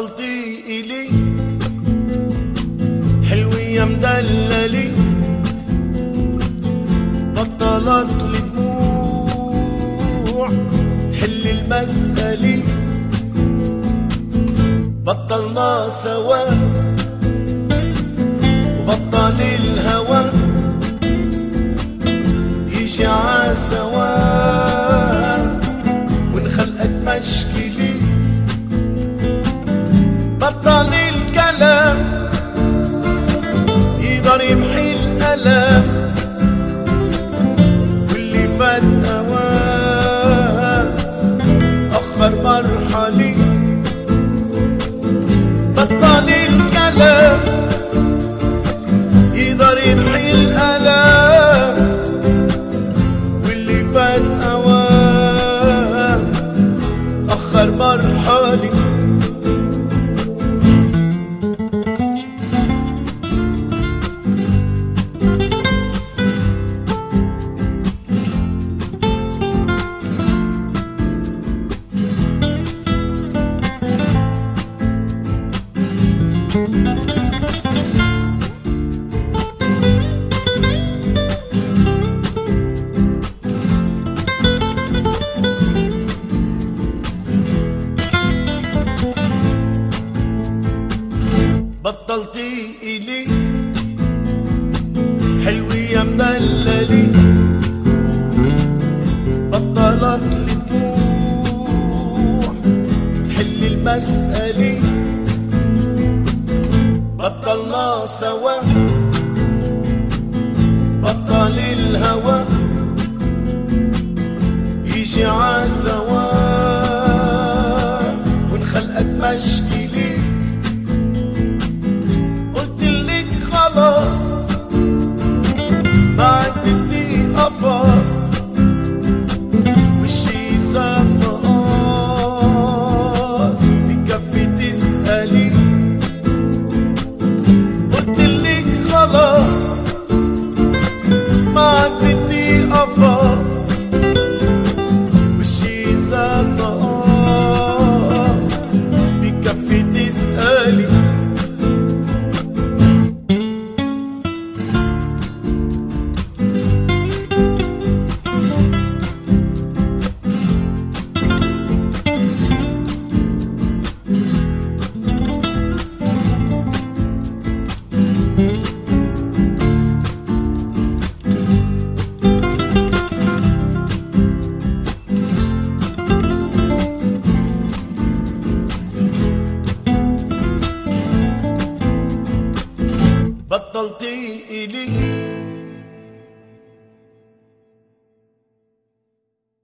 بطلتي إلي حلوة يا مدللي بطلت لي دموع حل المسألة. بطلنا سوا. بطل الكلام مدللي بطلت لي تحل المسألة. بطلنا سوا. بطل الهوى. يجي عسوا وانخلقت مشكلة. بطلتي إلي.